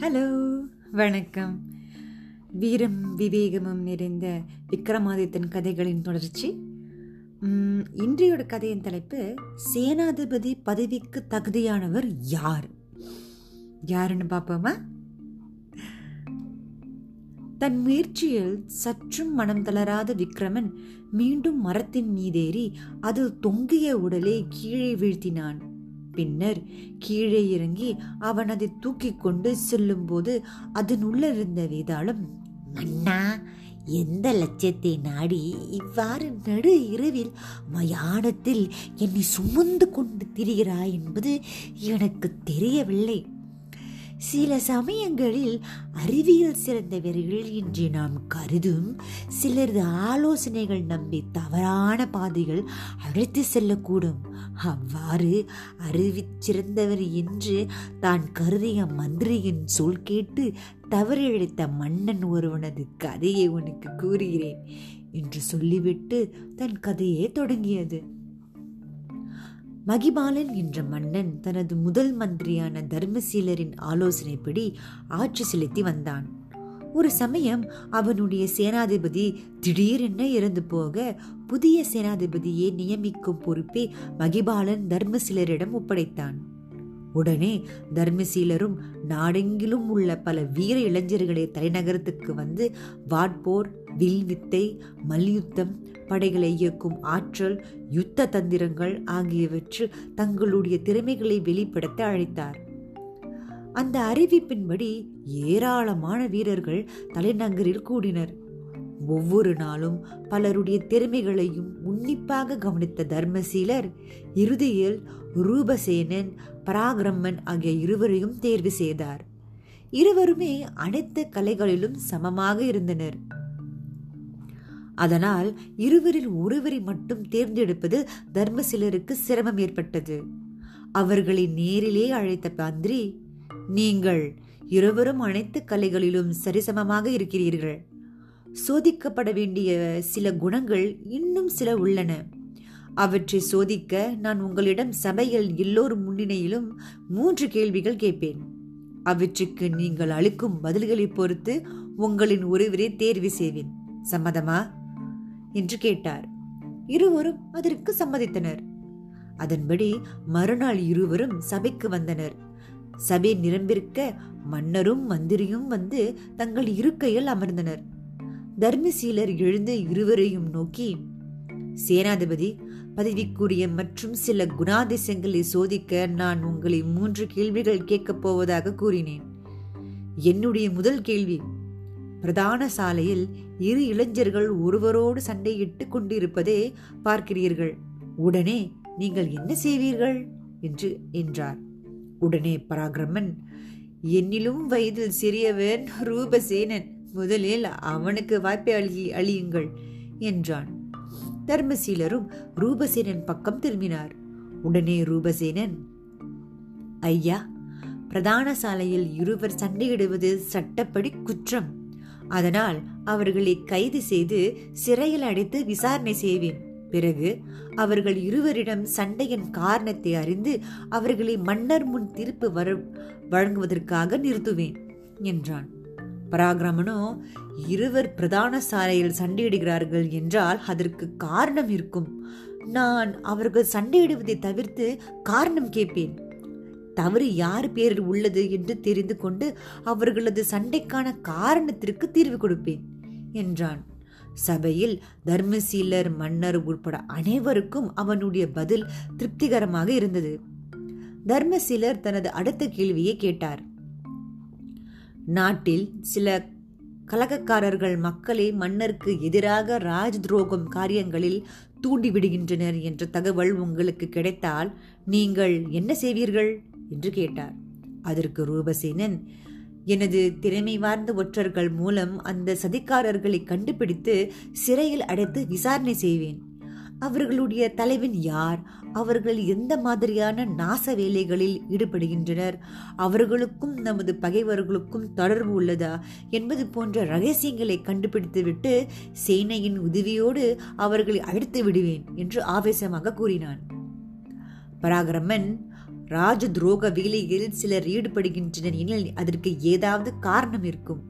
Hello வணக்கம். வீரம் விவேகமும் நிறைந்த விக்ரமாதித்தன் கதைகளின் தொடர்ச்சி. இன்றையோட கதையின் தலைப்பு சேனாதிபதி பதவிக்கு தகுதியானவர் யார்? யாருன்னு பார்ப்போமா? தன் முயற்சியில் சற்றும் மனம் தளராத விக்ரமன் மீண்டும் மரத்தின் மீதேறி அதில் தொங்கிய உடலை கீழே வீழ்த்தினான். பின்னர் கீழே இறங்கி அவன் அதை தூக்கிக் கொண்டு செல்லும்போது அதனுள்ள இருந்த வேதாளம் மன்னா எந்த லட்சியத்தை நாடி இவ்வாறு நடு இரவில் மயானத்தில் என்னை சுமந்து கொண்டு திரிகிறாய் என்பது எனக்கு தெரியவில்லை. சில சமயங்களில் அறிவியல் சிறந்தவர்கள் என்று நாம் கருதும் சிலரது ஆலோசனைகள் நம்பி தவறான பாதைகள் அழைத்து செல்லக்கூடும். அவ்வாறு அறிவிச் சிறந்தவர் என்று தான் கருதிய மந்திரியின் சொல் கேட்டு தவறிழைத்த மன்னன் ஒருவனது கதையை உனக்கு கூறுகிறேன் என்று சொல்லிவிட்டு தன் கதையே தொடங்கியது. மகிபாலன் என்ற மன்னன் தனது முதல் மந்திரியான தர்மசீலரின் ஆலோசனைப்படி ஆட்சி செலுத்தி வந்தான். ஒரு சமயம் அவனுடைய சேனாதிபதி திடீரென இறந்து போக புதிய சேனாதிபதியை நியமிக்கும் பொறுப்பை மகிபாலன் தர்மசீலரிடம் ஒப்படைத்தான். உடனே தர்மசீலரும் நாடெங்கிலும் உள்ள பல வீர இளைஞர்களை தலைநகரத்துக்கு வந்து வாட்போர் வில்வித்தை மல்யுத்தம் படைகளை இயக்கும் ஆற்றல் யுத்த தந்திரங்கள் ஆகியவற்றில் தங்களுடைய திறமைகளை வெளிப்படுத்த அழைத்தார். அந்த அறிவிப்பின்படி ஏராளமான வீரர்கள் தலைநகரில் கூடினர். ஒவ்வொரு நாளும் பலருடைய திறமைகளையும் உன்னிப்பாக கவனித்த தர்மசீலர் இறுதியில் ரூபசேனன் பராகிரம்மன் ஆகிய இருவரையும் தேர்வு செய்தார். இருவருமே அனைத்து கலைகளிலும் சமமாக இருந்தனர். அதனால் இருவரில் ஒருவரை மட்டும் தேர்ந்தெடுப்பது தர்மசிலருக்கு சிரமம் ஏற்பட்டது. அவர்களை நேரிலே அழைத்த பந்திரி நீங்கள் இருவரும் அனைத்து கலைகளிலும் சரிசமமாக இருக்கிறீர்கள். சோதிக்கப்பட வேண்டிய சில குணங்கள் இன்னும் சில உள்ளன. அவற்றை சோதிக்க நான் உங்களிடம் சபையில் எல்லோர் முன்னிலையிலும் மூன்று கேள்விகள் கேட்பேன். அவற்றுக்கு நீங்கள் அளிக்கும் பதில்களை பொறுத்து உங்களின் ஒருவரை தேர்வு செய்வேன். சம்மதமா? என்று கேட்டார். இருவரும் அதற்கு சம்மதித்தனர். அதன்படி மறுநாள் இருவரும் சபைக்கு வந்தனர். சபை நிரம்பிருக்க மன்னரும் மந்திரியும் வந்து தங்கள் இருக்கையில் அமர்ந்தனர். தர்மசீலர் எழுந்து இருவரையும் நோக்கி சேனாதிபதி பதவிக்குரிய மற்றும் சில குணாதிசயங்களை சோதிக்க நான் உங்களை மூன்று கேள்விகள் கேட்கப் போவதாக கூறினேன். என்னுடைய முதல் கேள்வி பிரதான சாலையில் இரு இளைஞர்கள் ஒருவரோடு சண்டையிட்டு கொண்டிருப்பதை பார்க்கிறீர்கள். உடனே நீங்கள் என்ன செய்வீர்கள்? என்று என்றார். உடனே பராக்கிரமன் என்னிலும் வயதில் சிறியவன் ரூபசேனன். முதலில் அவனுக்கு வாய்ப்பை அழி அழியுங்கள் என்றான். தர்மசீலரும் ரூபசேனன் பக்கம் திரும்பினார். உடனே ரூபசேனன் ஐயா பிரதான சாலையில் இருவர் சண்டையிடுவது சட்டப்படி குற்றம். அதனால் அவர்களை கைது செய்து சிறையில் அடைத்து விசாரணை செய்வேன். பிறகு அவர்கள் இருவரிடம் சண்டையின் காரணத்தை அறிந்து அவர்களை மன்னர் முன் தீர்ப்பு வர வழங்குவதற்காக நிறுத்துவேன் என்றான். பராக்கிரமனோ இருவர் பிரதான சாலையில் சண்டையிடுகிறார்கள் என்றால் அதற்கு காரணம் இருக்கும். நான் அவர்கள் சண்டையிடுவதை தவிர்த்து காரணம் கேட்பேன். தவறு யார் பேரில் உள்ளது என்று தெரிந்து கொண்டு அவர்களது சண்டைக்கான காரணத்திற்கு தீர்வு கொடுப்பேன் என்றான். சபையில் தர்மசீலர் மன்னர் உட்பட அனைவருக்கும் அவனுடைய பதில் திருப்திகரமாக இருந்தது. தர்மசீலர் தனது அடுத்த கேள்வியை கேட்டார். நாட்டில் சில கலகக்காரர்கள் மக்களை மன்னருக்கு எதிராக ராஜ் துரோகம் காரியங்களில் தூண்டிவிடுகின்றனர் என்ற தகவல் உங்களுக்கு கிடைத்தால் நீங்கள் என்ன செய்வீர்கள்? என்று கேட்டார். அதற்கு ரூபசேனன் எனது திறமை வார்ந்த ஒற்றர்கள் மூலம் அந்த சதிக்காரர்களை கண்டுபிடித்து சிறையில் அடைத்து விசாரணை செய்வேன். அவர்களுடைய தலைவன் யார்? அவர்கள் எந்த மாதிரியான நாச வேலைகளில் ஈடுபடுகின்றனர்? அவர்களுக்கும் நமது பகைவர்களுக்கும் தொடர்பு உள்ளதா? என்பது போன்ற ரகசியங்களை கண்டுபிடித்துவிட்டு சேனையின் உதவியோடு அவர்களை அழித்து விடுவேன் என்று ஆவேசமாக கூறினான். பராகிரமன் ராஜ துரோக வேலையில் சிலர் ஈடுபடுகின்றனர் எனில் அதற்கு ஏதாவது காரணம் இருக்கும்.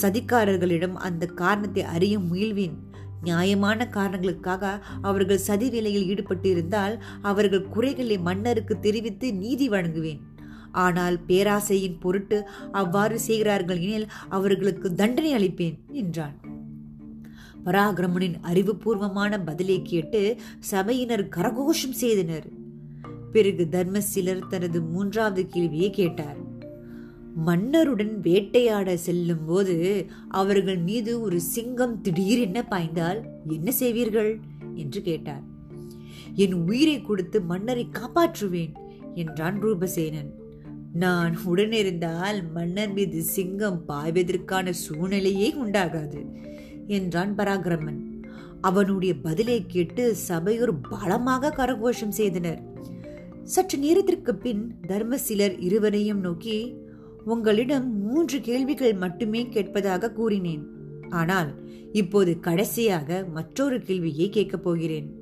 சதிக்காரர்களிடம் அந்த காரணத்தை அறிய முயல்வேன். நியாயமான காரணங்களுக்காக அவர்கள் சதி வேலையில் ஈடுபட்டிருந்தால் அவர்கள் குறைகளை மன்னருக்கு தெரிவித்து நீதி வழங்குவேன். ஆனால் பேராசையின் பொருட்டு அவ்வாறு செய்கிறார்கள் எனில் அவர்களுக்கு தண்டனை அளிப்பேன் என்றான். பராகிரமனின் அறிவுபூர்வமான பதிலை கேட்டு சபையினர் கரகோஷம் செய்தனர். பிறகு தர்மசிலர் தனது மூன்றாவது கேள்வியை கேட்டார். மன்னருடன் வேட்டையாட செல்லும் போது அவர்கள் மீது ஒரு சிங்கம் திடீரென பாய்ந்தால் என்ன செய்வீர்கள்? என்று கேட்டார். என் உயிரை கொடுத்து மன்னரை காப்பாற்றுவேன் என்றான் ரூபசேனன். நான் உடனிருந்தால் மன்னர் மீது சிங்கம் பாய்வதற்கான சூழ்நிலையே உண்டாகாது என்றான் பராக்கிரமன். அவனுடைய பதிலை கேட்டு சபையோர் பலமாக கரகோஷம் செய்தனர். சற்று நேரத்திற்கு பின் தர்மசிலர் இருவரையும் நோக்கி உங்களிடம் மூன்று கேள்விகள் மட்டுமே கேட்பதாக கூறினேன். ஆனால் இப்போது கடைசியாக மற்றொரு கேள்வியை கேட்கப் போகிறேன்.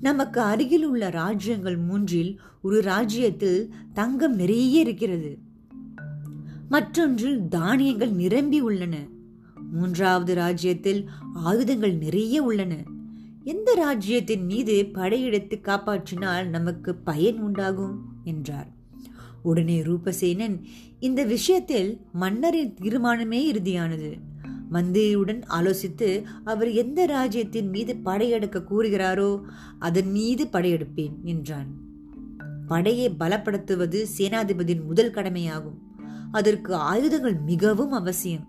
நமக்கு அருகில் உள்ள ராஜ்யங்கள் மூன்றில் ஒரு ராஜ்யத்தில் தங்கம் நிறைய இருக்கிறது. மற்றொன்றில் தானியங்கள் நிரம்பி உள்ளன. மூன்றாவது ராஜ்யத்தில் ஆயுதங்கள் நிறைய உள்ளன. எந்த ராஜ்யத்தின் மீது படையெடுத்து காப்பாற்றினால் நமக்கு பயன் உண்டாகும்? என்றார். உடனே ரூபசேனன் இந்த விஷயத்தில் மன்னரின் தீர்மானமே இறுதியானது. மந்திரியுடன் ஆலோசித்து அவர் எந்த ராஜ்யத்தின் மீது படையெடுக்க கூறுகிறாரோ அதன் மீது படையெடுப்பேன் என்றான். படையை பலப்படுத்துவது சேனாதிபதியின் முதல் கடமையாகும். அதற்கு ஆயுதங்கள் மிகவும் அவசியம்.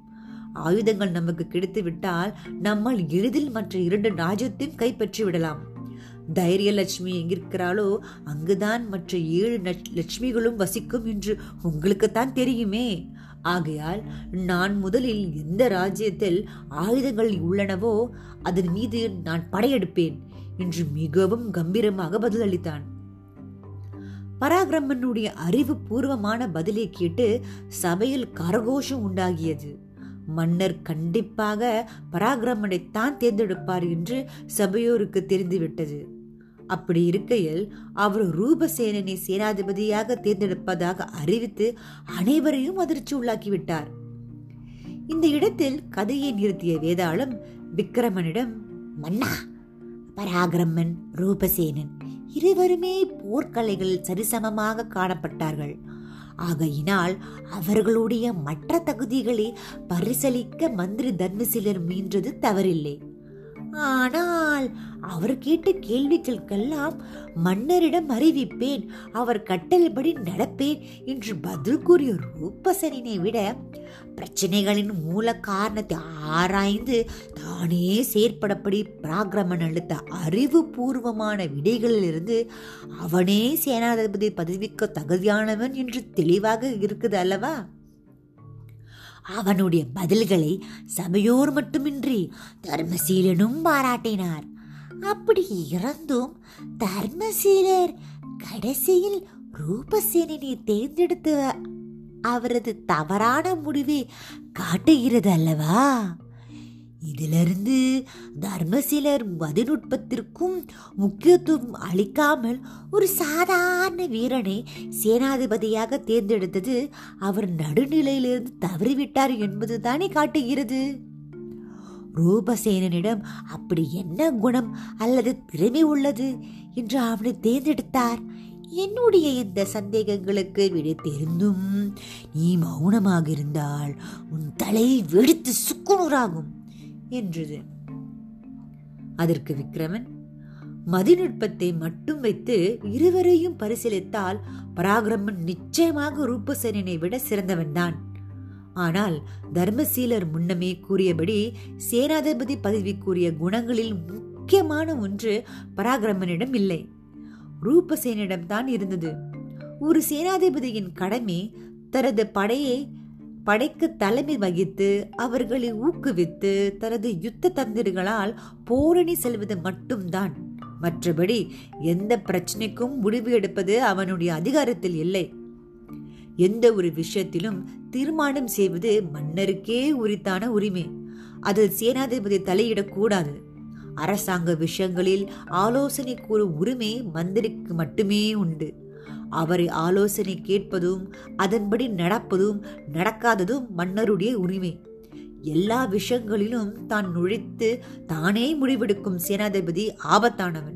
ஆயுதங்கள் நமக்கு கிடைத்து விட்டால் நம்மால் எளிதில் மற்ற இரண்டு ராஜ்யத்தையும் கைப்பற்றி விடலாம். தைரிய லட்சுமி எங்கிருக்கிறாளோ அங்குதான் மற்ற ஏழு லட்சுமிகளும் வசிக்கும் என்று உங்களுக்குத்தான் தெரியுமே. ஆகையால் நான் முதலில் எந்த ராஜ்யத்தில் ஆயுதங்கள் உள்ளனவோ அதன் மீது நான் படையெடுப்பேன் என்று மிகவும் கம்பீரமாக பதிலளித்தான். பராகிரமனுடைய அறிவு பூர்வமான பதிலை கேட்டு சபையில் கரகோஷம் உண்டாகியது. மன்னர் கண்டிப்பாக பராக்கிரமனைத்தான் தேர்ந்தெடுப்பார் என்று சபையோருக்கு தெரிந்துவிட்டது. அப்படி இருக்கையில் அவர் ரூபசேனனை சேனாதிபதியாக தேர்ந்தெடுப்பதாக அறிவித்து அனைவரையும் அதிர்ச்சி உள்ளாக்கிவிட்டார். இந்த இடத்தில் கதையை நிறுத்திய வேதாளம் விக்ரமனிடம் மன்னா பராகிரமன் ரூபசேனன் இருவருமே போர்க்கலைகள் சரிசமமாக காணப்பட்டார்கள். ஆகையினால் அவர்களுடைய மற்ற தகுதிகளை பரிசலிக்க மந்திரி தர்மசிலர் மீன்றது தவறில்லை. ஆனால் அவர் கேட்ட கேள்விகளுக்கெல்லாம் மன்னரிடம் அறிவிப்பேன். அவர் கட்டளைப்படி நடப்பேன் என்று பதில் கூறிய ரூபசனினை விட பிரச்சனைகளின் மூல காரணத்தை ஆராய்ந்து தானே செயற்படப்படி பிராகிரமன் அளித்த அறிவுபூர்வமான விடைகளிலிருந்து அவனே சேனாதிபதி பதவிக்கு தகுதியானவன் என்று தெளிவாக இருக்குது அல்லவா? அவனுடைய பதில்களை சபையோர் மட்டுமின்றி தர்மசீலனும் பாராட்டினார். அப்படி இறந்தும் தர்மசீலர் கடைசியில் ரூபசேனனை தேர்ந்தெடுத்து அவரது தவறான முடிவை காட்டுகிறது அல்லவா? இதிலிருந்து தர்மசிலர் மதிநுட்பத்திற்கும் முக்கியத்துவம் அளிக்காமல் ஒரு சாதாரண வீரனை சேனாதிபதியாக தேர்ந்தெடுத்தது அவர் நடுநிலையிலிருந்து தவறிவிட்டார் என்பது தானே காட்டுகிறது. ரூபசேனனிடம் அப்படி என்ன குணம் அல்லது திறமை உள்ளது? என்று அவனை தேர்ந்தெடுத்தார். என்னுடைய இந்த சந்தேகங்களுக்கு விடை தெரிந்தும் நீ மௌனமாக இருந்தால் உன் தலை வெடித்து சுக்குநூறாகும். என்றது. அதற்கு விக்ரமன் மதிநுட்பத்தை மட்டும் வைத்து இருவரையும் பரிசீலித்தால் பராக்கிரமன் நிச்சயமாக ரூபசேனனை விட சிறந்தவன்தான். ஆனால் தர்மசீலர் முன்னமே கூறியபடி சேனாதிபதி பதவி கூறிய குணங்களில் முக்கியமான ஒன்று பராக்கிரமனிடம் இல்லை. ரூபசேனிடம்தான் இருந்தது. ஒரு சேனாதிபதியின் கடமை தனது படையை படைக்கு தலைமை வகித்து அவர்களை ஊக்குவித்து தனது யுத்த தந்திரிகளால் போரணி செல்வது மட்டும்தான். மற்றபடி எந்த பிரச்சனைக்கும் முடிவு எடுப்பது அவனுடைய அதிகாரத்தில் இல்லை. எந்த ஒரு விஷயத்திலும் தீர்மானம் செய்வது மன்னருக்கே உரித்தான உரிமை. அதில் சேனாதிபதி தலையிடக்கூடாது அரசாங்க விஷயங்களில் ஆலோசனை கூறும் உரிமை மந்திரிக்கு மட்டுமே உண்டு. அவரை ஆலோசனை கேட்பதும் அதன்படி நடப்பதும் நடக்காததும் மன்னருடைய உரிமை. எல்லா விஷயங்களிலும் தான் நுழைத்து தானே முடிவெடுக்கும் சேனாதிபதி ஆபத்தானவன்.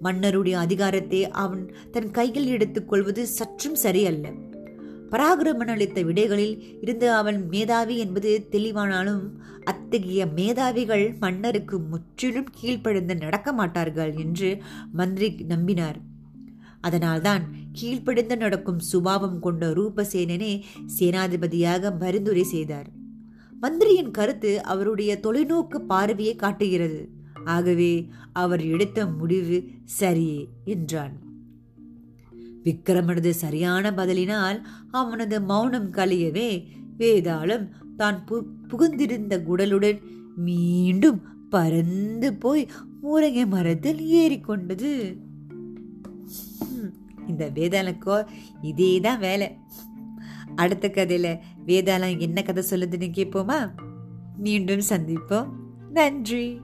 மன்னருடைய அதிகாரத்தை அவன் தன் கையில் எடுத்துக் கொள்வது சற்றும் சரியல்ல. பராகிரமன் அளித்த விடைகளில் இருந்து அவன் மேதாவி என்பது தெளிவானாலும் அத்தகைய மேதாவிகள் மன்னருக்கு முற்றிலும் கீழ்ப்படிந்து நடக்க மாட்டார்கள் என்று மந்திரி நம்பினார். அதனால்தான் கீழ்ப்படிந்து நடக்கும் சுபாவம் கொண்ட ரூபசேனனே சேனாதிபதியாக பரிந்துரை செய்தார். மந்திரியின் கருத்து அவருடைய தொலைநோக்கு பார்வையை காட்டுகிறது. ஆகவே அவர் எடுத்த முடிவு சரியே என்றான். விக்ரமனது சரியான பதிலினால் அவனது மௌனம் கழியவே வேதாளம் தான் பு புகுந்திருந்த குடலுடன் மீண்டும் பறந்து போய் மூரங்கை மரத்தில் ஏறிக்கொண்டது. இந்த வேதாளக்கோ இதே தான் வேலை. அடுத்த கதையில் வேதாளம் என்ன கதை சொல்லுதுன்னு கேட்போமா? மீண்டும் சந்திப்போம். நன்றி.